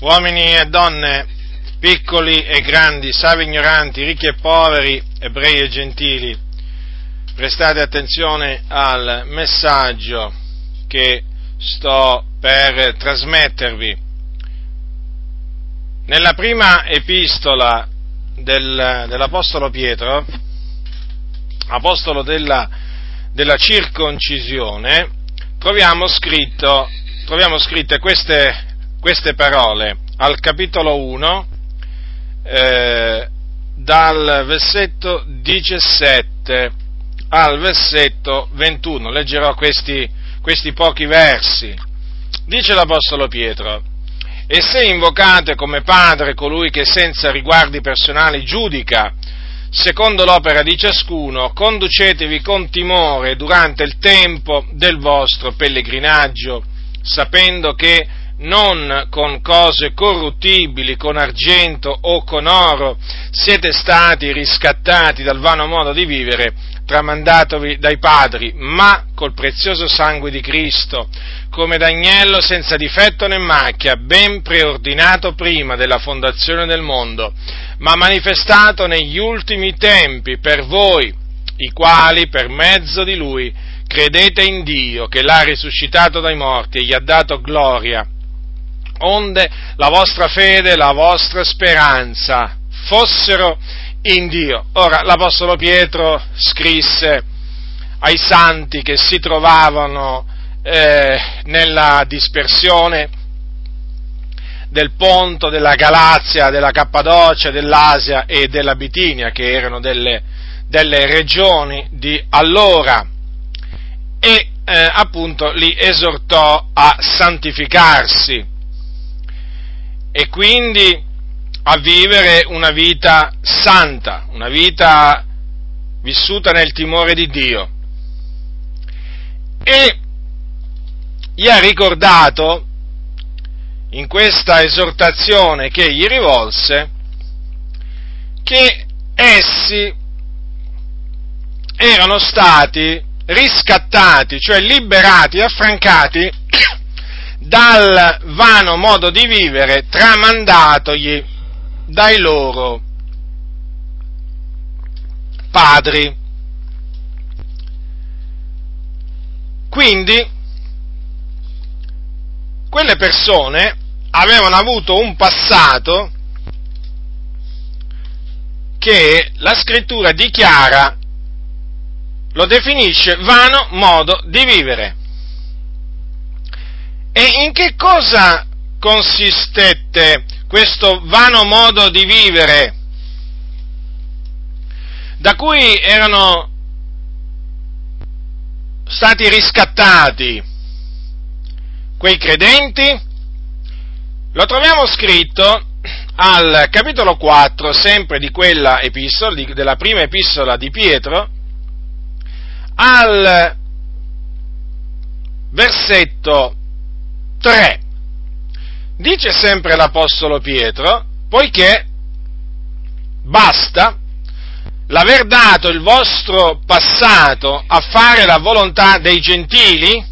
uomini e donne, piccoli e grandi, savi e ignoranti, ricchi e poveri, ebrei e gentili, prestate attenzione al messaggio che sto per trasmettervi. Nella prima epistola del, dell'Apostolo Pietro, apostolo della, della circoncisione, troviamo, scritto, troviamo scritte queste queste parole al capitolo 1, eh, dal versetto 17 al versetto 21. Leggerò questi, questi pochi versi. Dice l'Apostolo Pietro, e se invocate come Padre colui che senza riguardi personali giudica, secondo l'opera di ciascuno, conducetevi con timore durante il tempo del vostro pellegrinaggio, sapendo che non con cose corruttibili, con argento o con oro, siete stati riscattati dal vano modo di vivere tramandatovi dai padri, ma col prezioso sangue di Cristo, come d'agnello senza difetto né macchia, ben preordinato prima della fondazione del mondo, ma manifestato negli ultimi tempi per voi, i quali per mezzo di lui credete in Dio che l'ha risuscitato dai morti e gli ha dato gloria onde la vostra fede, la vostra speranza fossero in Dio. Ora, l'Apostolo Pietro scrisse ai santi che si trovavano eh, nella dispersione del Ponto, della Galazia, della Cappadocia, dell'Asia e della Bitinia, che erano delle, delle regioni di allora, e eh, appunto li esortò a santificarsi e quindi a vivere una vita santa, una vita vissuta nel timore di Dio. E gli ha ricordato in questa esortazione che gli rivolse che essi erano stati riscattati, cioè liberati, affrancati dal vano modo di vivere tramandatogli dai loro padri. Quindi, quelle persone avevano avuto un passato che la scrittura dichiara, lo definisce vano modo di vivere. E in che cosa consistette questo vano modo di vivere da cui erano stati riscattati quei credenti? Lo troviamo scritto al capitolo 4, sempre di quella epistola, della prima epistola di Pietro, al versetto 3. Dice sempre l'Apostolo Pietro, poiché basta l'aver dato il vostro passato a fare la volontà dei gentili,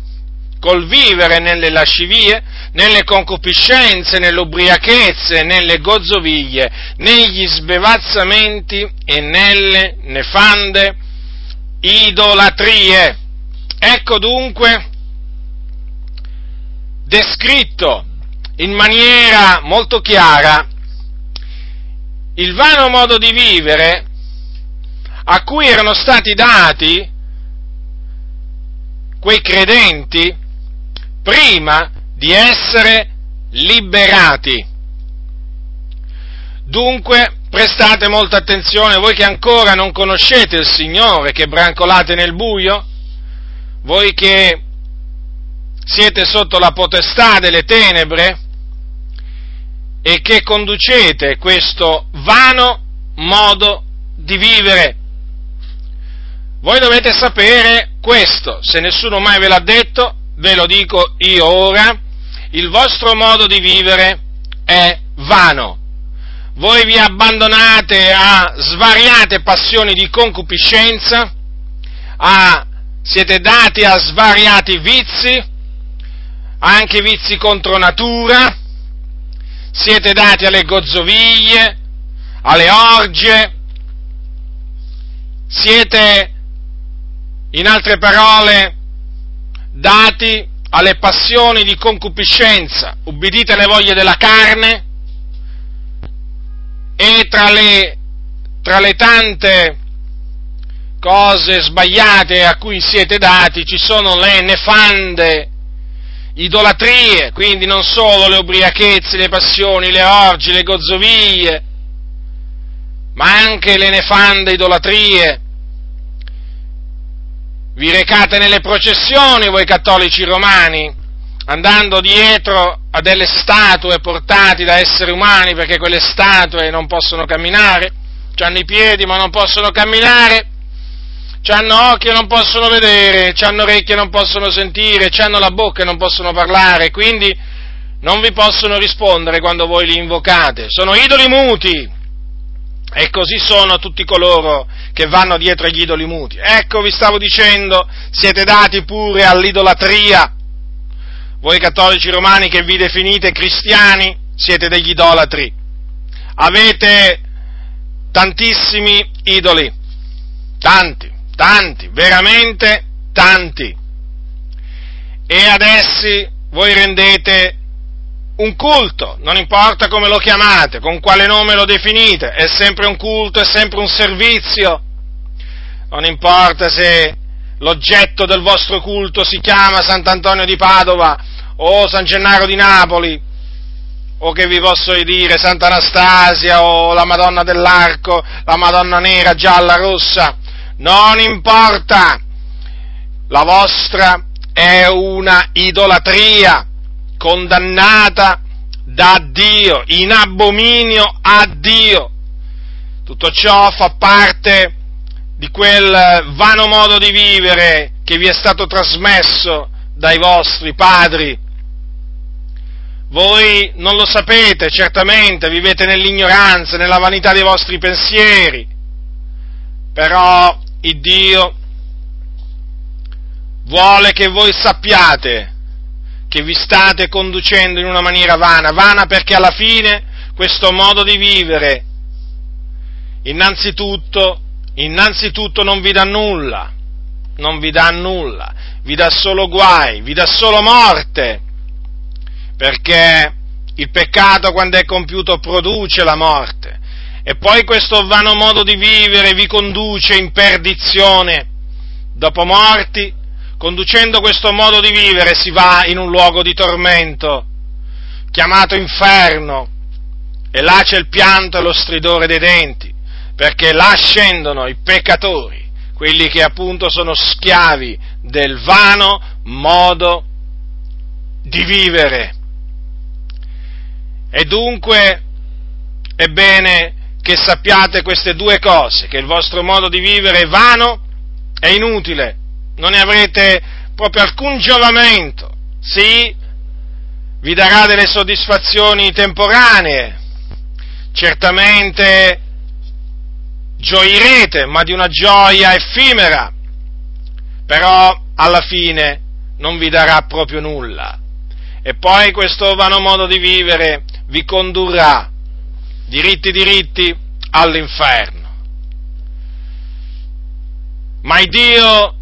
col vivere nelle lascivie, nelle concupiscenze, nelle ubriachezze, nelle gozzoviglie, negli sbevazzamenti e nelle nefande idolatrie. Ecco dunque descritto in maniera molto chiara il vano modo di vivere a cui erano stati dati quei credenti prima di essere liberati. Dunque prestate molta attenzione, voi che ancora non conoscete il Signore, che brancolate nel buio, voi che siete sotto la potestà delle tenebre e che conducete questo vano modo di vivere. Voi dovete sapere questo, se nessuno mai ve l'ha detto, ve lo dico io ora, il vostro modo di vivere è vano. Voi vi abbandonate a svariate passioni di concupiscenza, a, siete dati a svariati vizi, anche vizi contro natura, siete dati alle gozzoviglie, alle orge, siete, in altre parole, dati alle passioni di concupiscenza, ubbidite alle voglie della carne. E tra le, tra le tante cose sbagliate a cui siete dati ci sono le nefande idolatrie, quindi non solo le ubriachezze, le passioni, le orgi, le gozzovie, ma anche le nefande idolatrie. Vi recate nelle processioni voi cattolici romani, andando dietro a delle statue portate da esseri umani, perché quelle statue non possono camminare, hanno i piedi ma non possono camminare, hanno occhi e non possono vedere, hanno orecchie e non possono sentire, hanno la bocca e non possono parlare, quindi non vi possono rispondere quando voi li invocate. Sono idoli muti. E così sono tutti coloro che vanno dietro agli idoli muti. Ecco, vi stavo dicendo, siete dati pure all'idolatria. Voi cattolici romani che vi definite cristiani, siete degli idolatri. Avete tantissimi idoli, tanti tanti, veramente tanti. E ad essi voi rendete un culto, non importa come lo chiamate, con quale nome lo definite, è sempre un culto, è sempre un servizio. Non importa se l'oggetto del vostro culto si chiama Sant'Antonio di Padova o San Gennaro di Napoli, o che vi posso dire Santa Anastasia o la Madonna dell'Arco, la Madonna nera, gialla, rossa, non importa, la vostra è una idolatria condannata da Dio, in abominio a Dio. Tutto ciò fa parte di quel vano modo di vivere che vi è stato trasmesso dai vostri padri. Voi non lo sapete, certamente, vivete nell'ignoranza, nella vanità dei vostri pensieri, però il Dio vuole che voi sappiate che vi state conducendo in una maniera vana, vana perché alla fine questo modo di vivere innanzitutto, innanzitutto non vi dà nulla, non vi dà nulla, vi dà solo guai, vi dà solo morte, perché il peccato quando è compiuto produce la morte e poi questo vano modo di vivere vi conduce in perdizione. Dopo morti, conducendo questo modo di vivere si va in un luogo di tormento, chiamato inferno, e là c'è il pianto e lo stridore dei denti, perché là scendono i peccatori, quelli che appunto sono schiavi del vano modo di vivere. E dunque, ebbene, che sappiate queste due cose, che il vostro modo di vivere è vano, è inutile, non ne avrete proprio alcun giovamento, sì, vi darà delle soddisfazioni temporanee, certamente gioirete, ma di una gioia effimera, però alla fine non vi darà proprio nulla. E poi questo vano modo di vivere vi condurrà diritti diritti all'inferno. Ma Dio,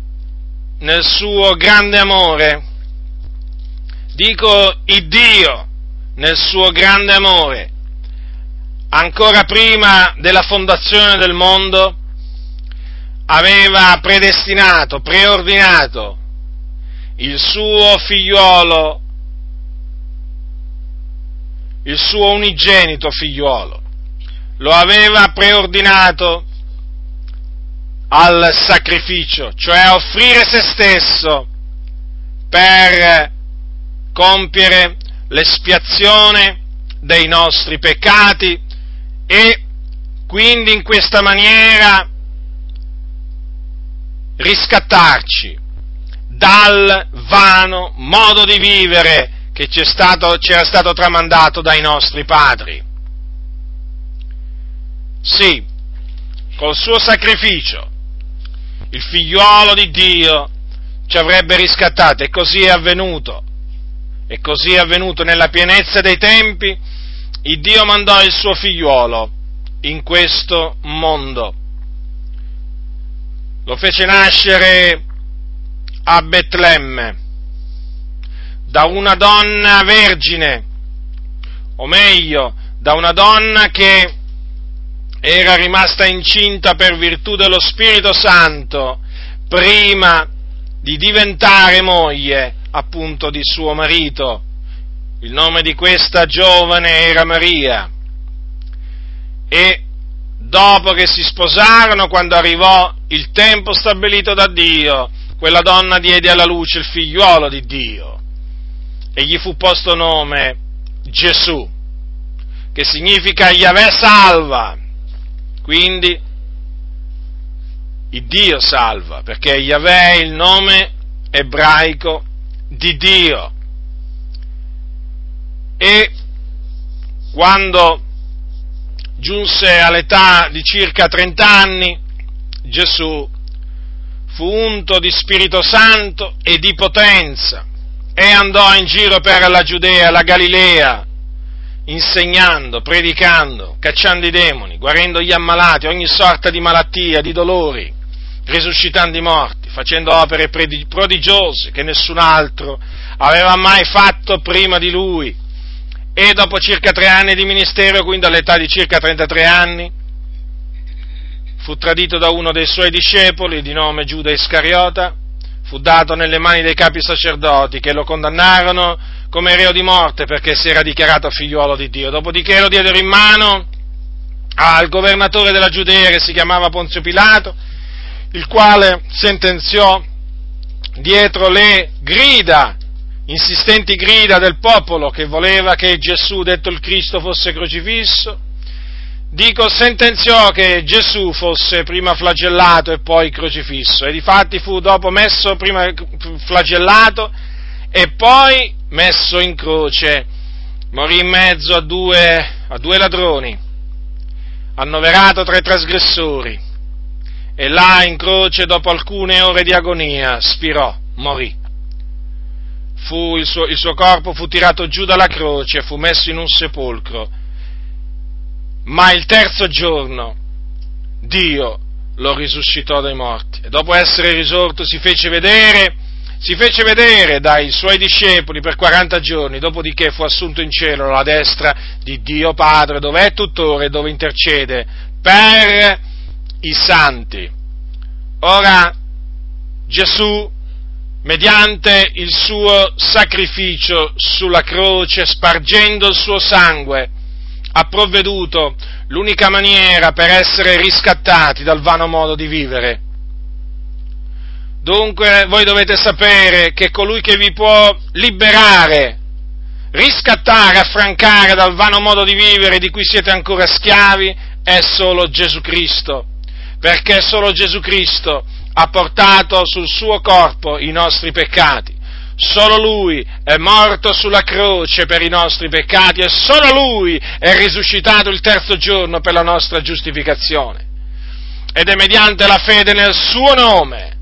nel suo grande amore, dico il Dio, nel suo grande amore, ancora prima della fondazione del mondo, aveva predestinato, preordinato il suo figliuolo il suo unigenito figliuolo, lo aveva preordinato al sacrificio, cioè a offrire se stesso per compiere l'espiazione dei nostri peccati e quindi in questa maniera riscattarci dal vano modo di vivere che stato, era stato tramandato dai nostri padri. Sì, col suo sacrificio il figliuolo di Dio ci avrebbe riscattato e così è avvenuto. E così è avvenuto nella pienezza dei tempi il Dio mandò il suo figliuolo in questo mondo. Lo fece nascere a Betlemme da una donna vergine, o meglio, da una donna che era rimasta incinta per virtù dello Spirito Santo prima di diventare moglie appunto di suo marito. Il nome di questa giovane era Maria. E dopo che si sposarono, quando arrivò il tempo stabilito da Dio, quella donna diede alla luce il figliuolo di Dio e gli fu posto nome Gesù, che significa Yahweh salva. Quindi il Dio salva, perché Yahweh è il nome ebraico di Dio. E quando giunse all'età di circa 30 anni, Gesù fu unto di Spirito Santo e di potenza e andò in giro per la Giudea, la Galilea, insegnando, predicando, cacciando i demoni, guarendo gli ammalati, ogni sorta di malattia, di dolori, risuscitando i morti, facendo opere prodigiose che nessun altro aveva mai fatto prima di lui. E dopo circa tre anni di ministero, quindi all'età di circa 33 anni, fu tradito da uno dei suoi discepoli di nome Giuda Iscariota, fu dato nelle mani dei capi sacerdoti che lo condannarono come reo di morte perché si era dichiarato figliuolo di Dio. Dopodiché lo diedero in mano al governatore della Giudea che si chiamava Ponzio Pilato, il quale sentenziò dietro le grida, insistenti grida del popolo che voleva che Gesù, detto il Cristo, fosse crocifisso, dico, sentenziò che Gesù fosse prima flagellato e poi crocifisso, e difatti fu dopo messo prima flagellato e poi messo in croce, morì in mezzo a due, a due ladroni, annoverato tra i trasgressori, e là in croce, dopo alcune ore di agonia, spirò, morì. Il, suo, il suo corpo fu tirato giù dalla croce, fu messo in un sepolcro, ma il terzo giorno Dio lo risuscitò dai morti e dopo essere risorto si fece vedere, si fece vedere dai suoi discepoli per 40 giorni, dopodiché fu assunto in cielo alla destra di Dio Padre, dove è tuttora e dove intercede per i santi. Ora Gesù, mediante il suo sacrificio sulla croce, spargendo il suo sangue, ha provveduto l'unica maniera per essere riscattati dal vano modo di vivere. Dunque voi dovete sapere che colui che vi può liberare, riscattare, affrancare dal vano modo di vivere di cui siete ancora schiavi è solo Gesù Cristo, perché solo Gesù Cristo ha portato sul suo corpo i nostri peccati Solo Lui è morto sulla croce per i nostri peccati e solo Lui è risuscitato il terzo giorno per la nostra giustificazione. Ed è mediante la fede nel suo nome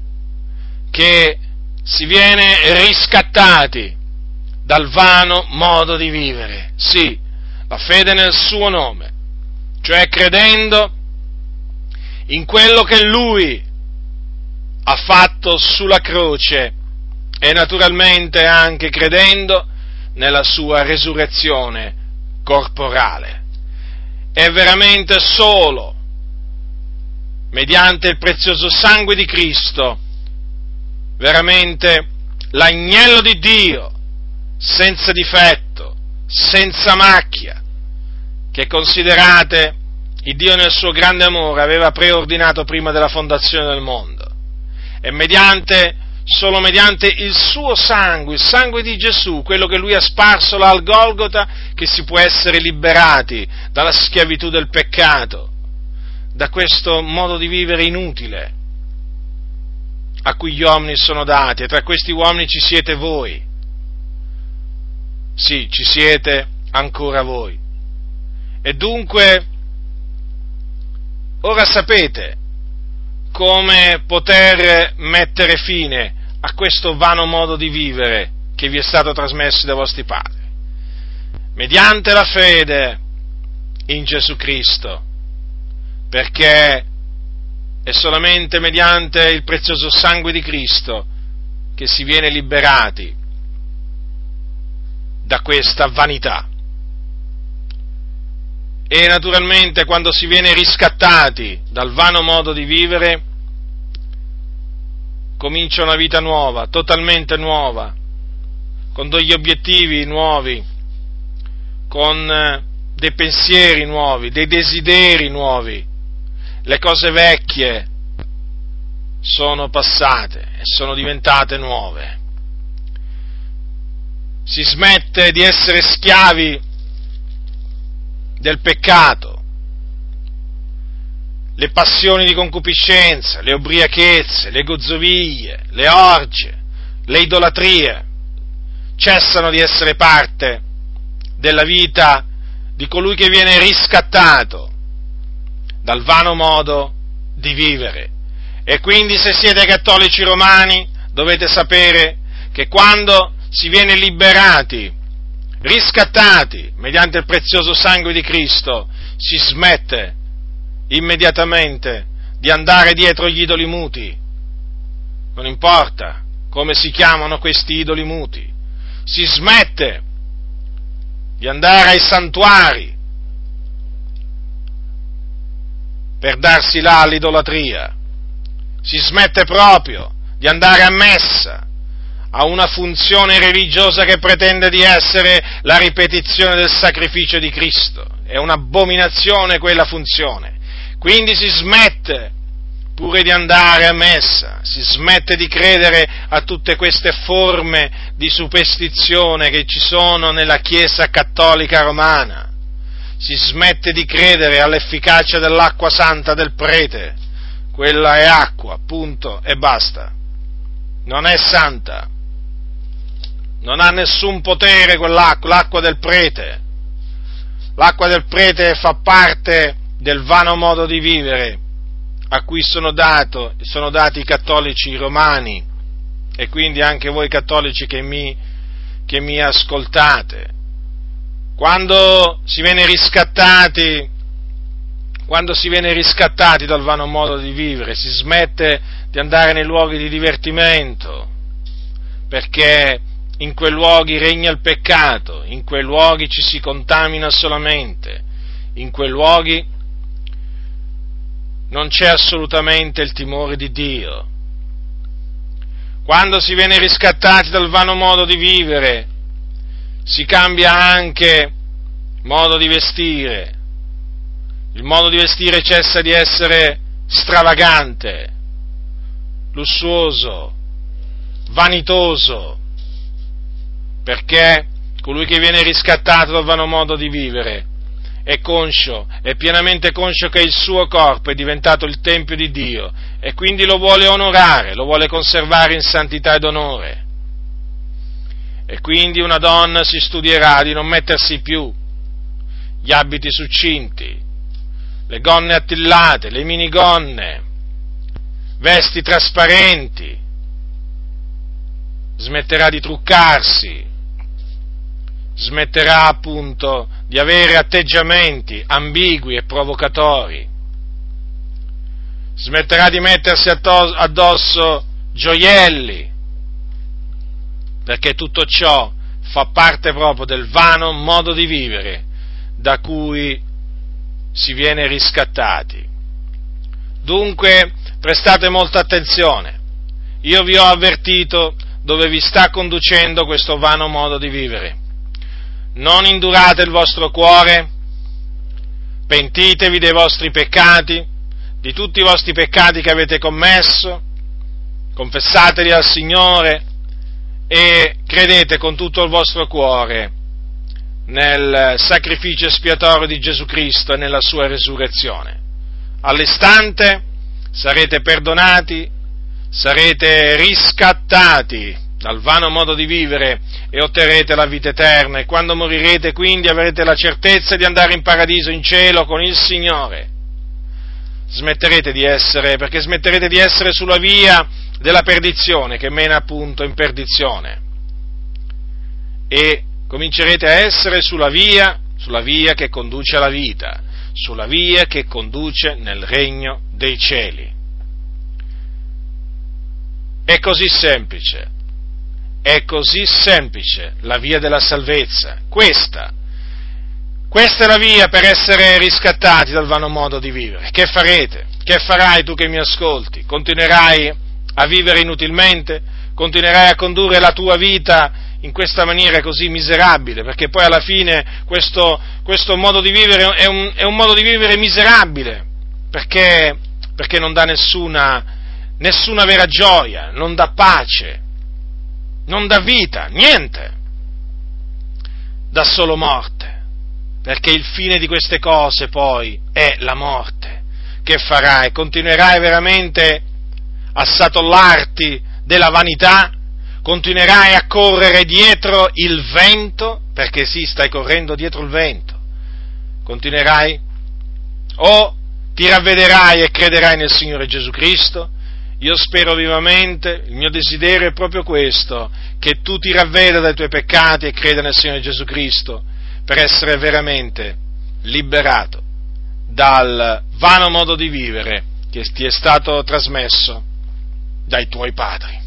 che si viene riscattati dal vano modo di vivere. Sì, la fede nel suo nome, cioè credendo in quello che Lui ha fatto sulla croce e naturalmente anche credendo nella sua resurrezione corporale. È veramente solo mediante il prezioso sangue di Cristo, veramente l'agnello di Dio, senza difetto, senza macchia, che considerate il Dio nel suo grande amore aveva preordinato prima della fondazione del mondo. E mediante solo mediante il suo sangue, il sangue di Gesù, quello che lui ha sparso là al Golgota, che si può essere liberati dalla schiavitù del peccato, da questo modo di vivere inutile a cui gli uomini sono dati, e tra questi uomini ci siete voi. Sì, ci siete ancora voi. E dunque, ora sapete come poter mettere fine a questo vano modo di vivere che vi è stato trasmesso dai vostri padri. Mediante la fede in Gesù Cristo, perché è solamente mediante il prezioso sangue di Cristo che si viene liberati da questa vanità. E naturalmente quando si viene riscattati dal vano modo di vivere, comincia una vita nuova, totalmente nuova, con degli obiettivi nuovi, con eh, dei pensieri nuovi, dei desideri nuovi. Le cose vecchie sono passate e sono diventate nuove. Si smette di essere schiavi del peccato, le passioni di concupiscenza, le ubriachezze, le gozzoviglie, le orge, le idolatrie cessano di essere parte della vita di colui che viene riscattato dal vano modo di vivere. E quindi se siete cattolici romani dovete sapere che quando si viene liberati, riscattati mediante il prezioso sangue di Cristo, si smette immediatamente di andare dietro gli idoli muti. Non importa come si chiamano questi idoli muti. Si smette di andare ai santuari per darsi là all'idolatria. Si smette proprio di andare a messa, a una funzione religiosa che pretende di essere la ripetizione del sacrificio di Cristo. È un'abominazione quella funzione. Quindi si smette pure di andare a messa, si smette di credere a tutte queste forme di superstizione che ci sono nella Chiesa cattolica romana, si smette di credere all'efficacia dell'acqua santa del prete, quella è acqua, punto e basta, non è santa, non ha nessun potere quell'acqua, l'acqua del prete, l'acqua del prete fa parte del vano modo di vivere a cui sono, dato, sono dati i cattolici romani e quindi anche voi cattolici che mi, che mi ascoltate. Quando si viene riscattati, quando si viene riscattati dal vano modo di vivere, si smette di andare nei luoghi di divertimento, perché in quei luoghi regna il peccato, in quei luoghi ci si contamina solamente, in quei luoghi non c'è assolutamente il timore di Dio. Quando si viene riscattati dal vano modo di vivere, si cambia anche modo di vestire. Il modo di vestire cessa di essere stravagante, lussuoso, vanitoso, perché colui che viene riscattato dal vano modo di vivere è conscio, è pienamente conscio che il suo corpo è diventato il Tempio di Dio e quindi lo vuole onorare, lo vuole conservare in santità ed onore. E quindi una donna si studierà di non mettersi più gli abiti succinti, le gonne attillate, le minigonne, vesti trasparenti, smetterà di truccarsi, smetterà appunto di avere atteggiamenti ambigui e provocatori, smetterà di mettersi addosso gioielli, perché tutto ciò fa parte proprio del vano modo di vivere da cui si viene riscattati. Dunque prestate molta attenzione, io vi ho avvertito dove vi sta conducendo questo vano modo di vivere non indurate il vostro cuore, pentitevi dei vostri peccati, di tutti i vostri peccati che avete commesso, confessateli al Signore e credete con tutto il vostro cuore nel sacrificio espiatorio di Gesù Cristo e nella sua resurrezione. All'istante sarete perdonati, sarete riscattati dal vano modo di vivere e otterrete la vita eterna e quando morirete quindi avrete la certezza di andare in paradiso, in cielo con il Signore. Smetterete di essere, perché smetterete di essere sulla via della perdizione che mena appunto in perdizione e comincerete a essere sulla via, sulla via che conduce alla vita, sulla via che conduce nel regno dei cieli. È così semplice, è così semplice la via della salvezza, questa. Questa è la via per essere riscattati dal vano modo di vivere. Che farete? Che farai tu che mi ascolti? Continuerai a vivere inutilmente? Continuerai a condurre la tua vita in questa maniera così miserabile? Perché poi alla fine questo, questo modo di vivere è un, è un, modo di vivere miserabile, perché, perché non dà nessuna, nessuna vera gioia, non dà pace, non dà vita, niente, dà solo morte, perché il fine di queste cose poi è la morte. Che farai? Continuerai veramente a satollarti della vanità? Continuerai a correre dietro il vento? Perché sì, stai correndo dietro il vento. Continuerai? O ti ravvederai e crederai nel Signore Gesù Cristo? Io spero vivamente, il mio desiderio è proprio questo, che tu ti ravveda dai tuoi peccati e creda nel Signore Gesù Cristo per essere veramente liberato dal vano modo di vivere che ti è stato trasmesso dai tuoi padri.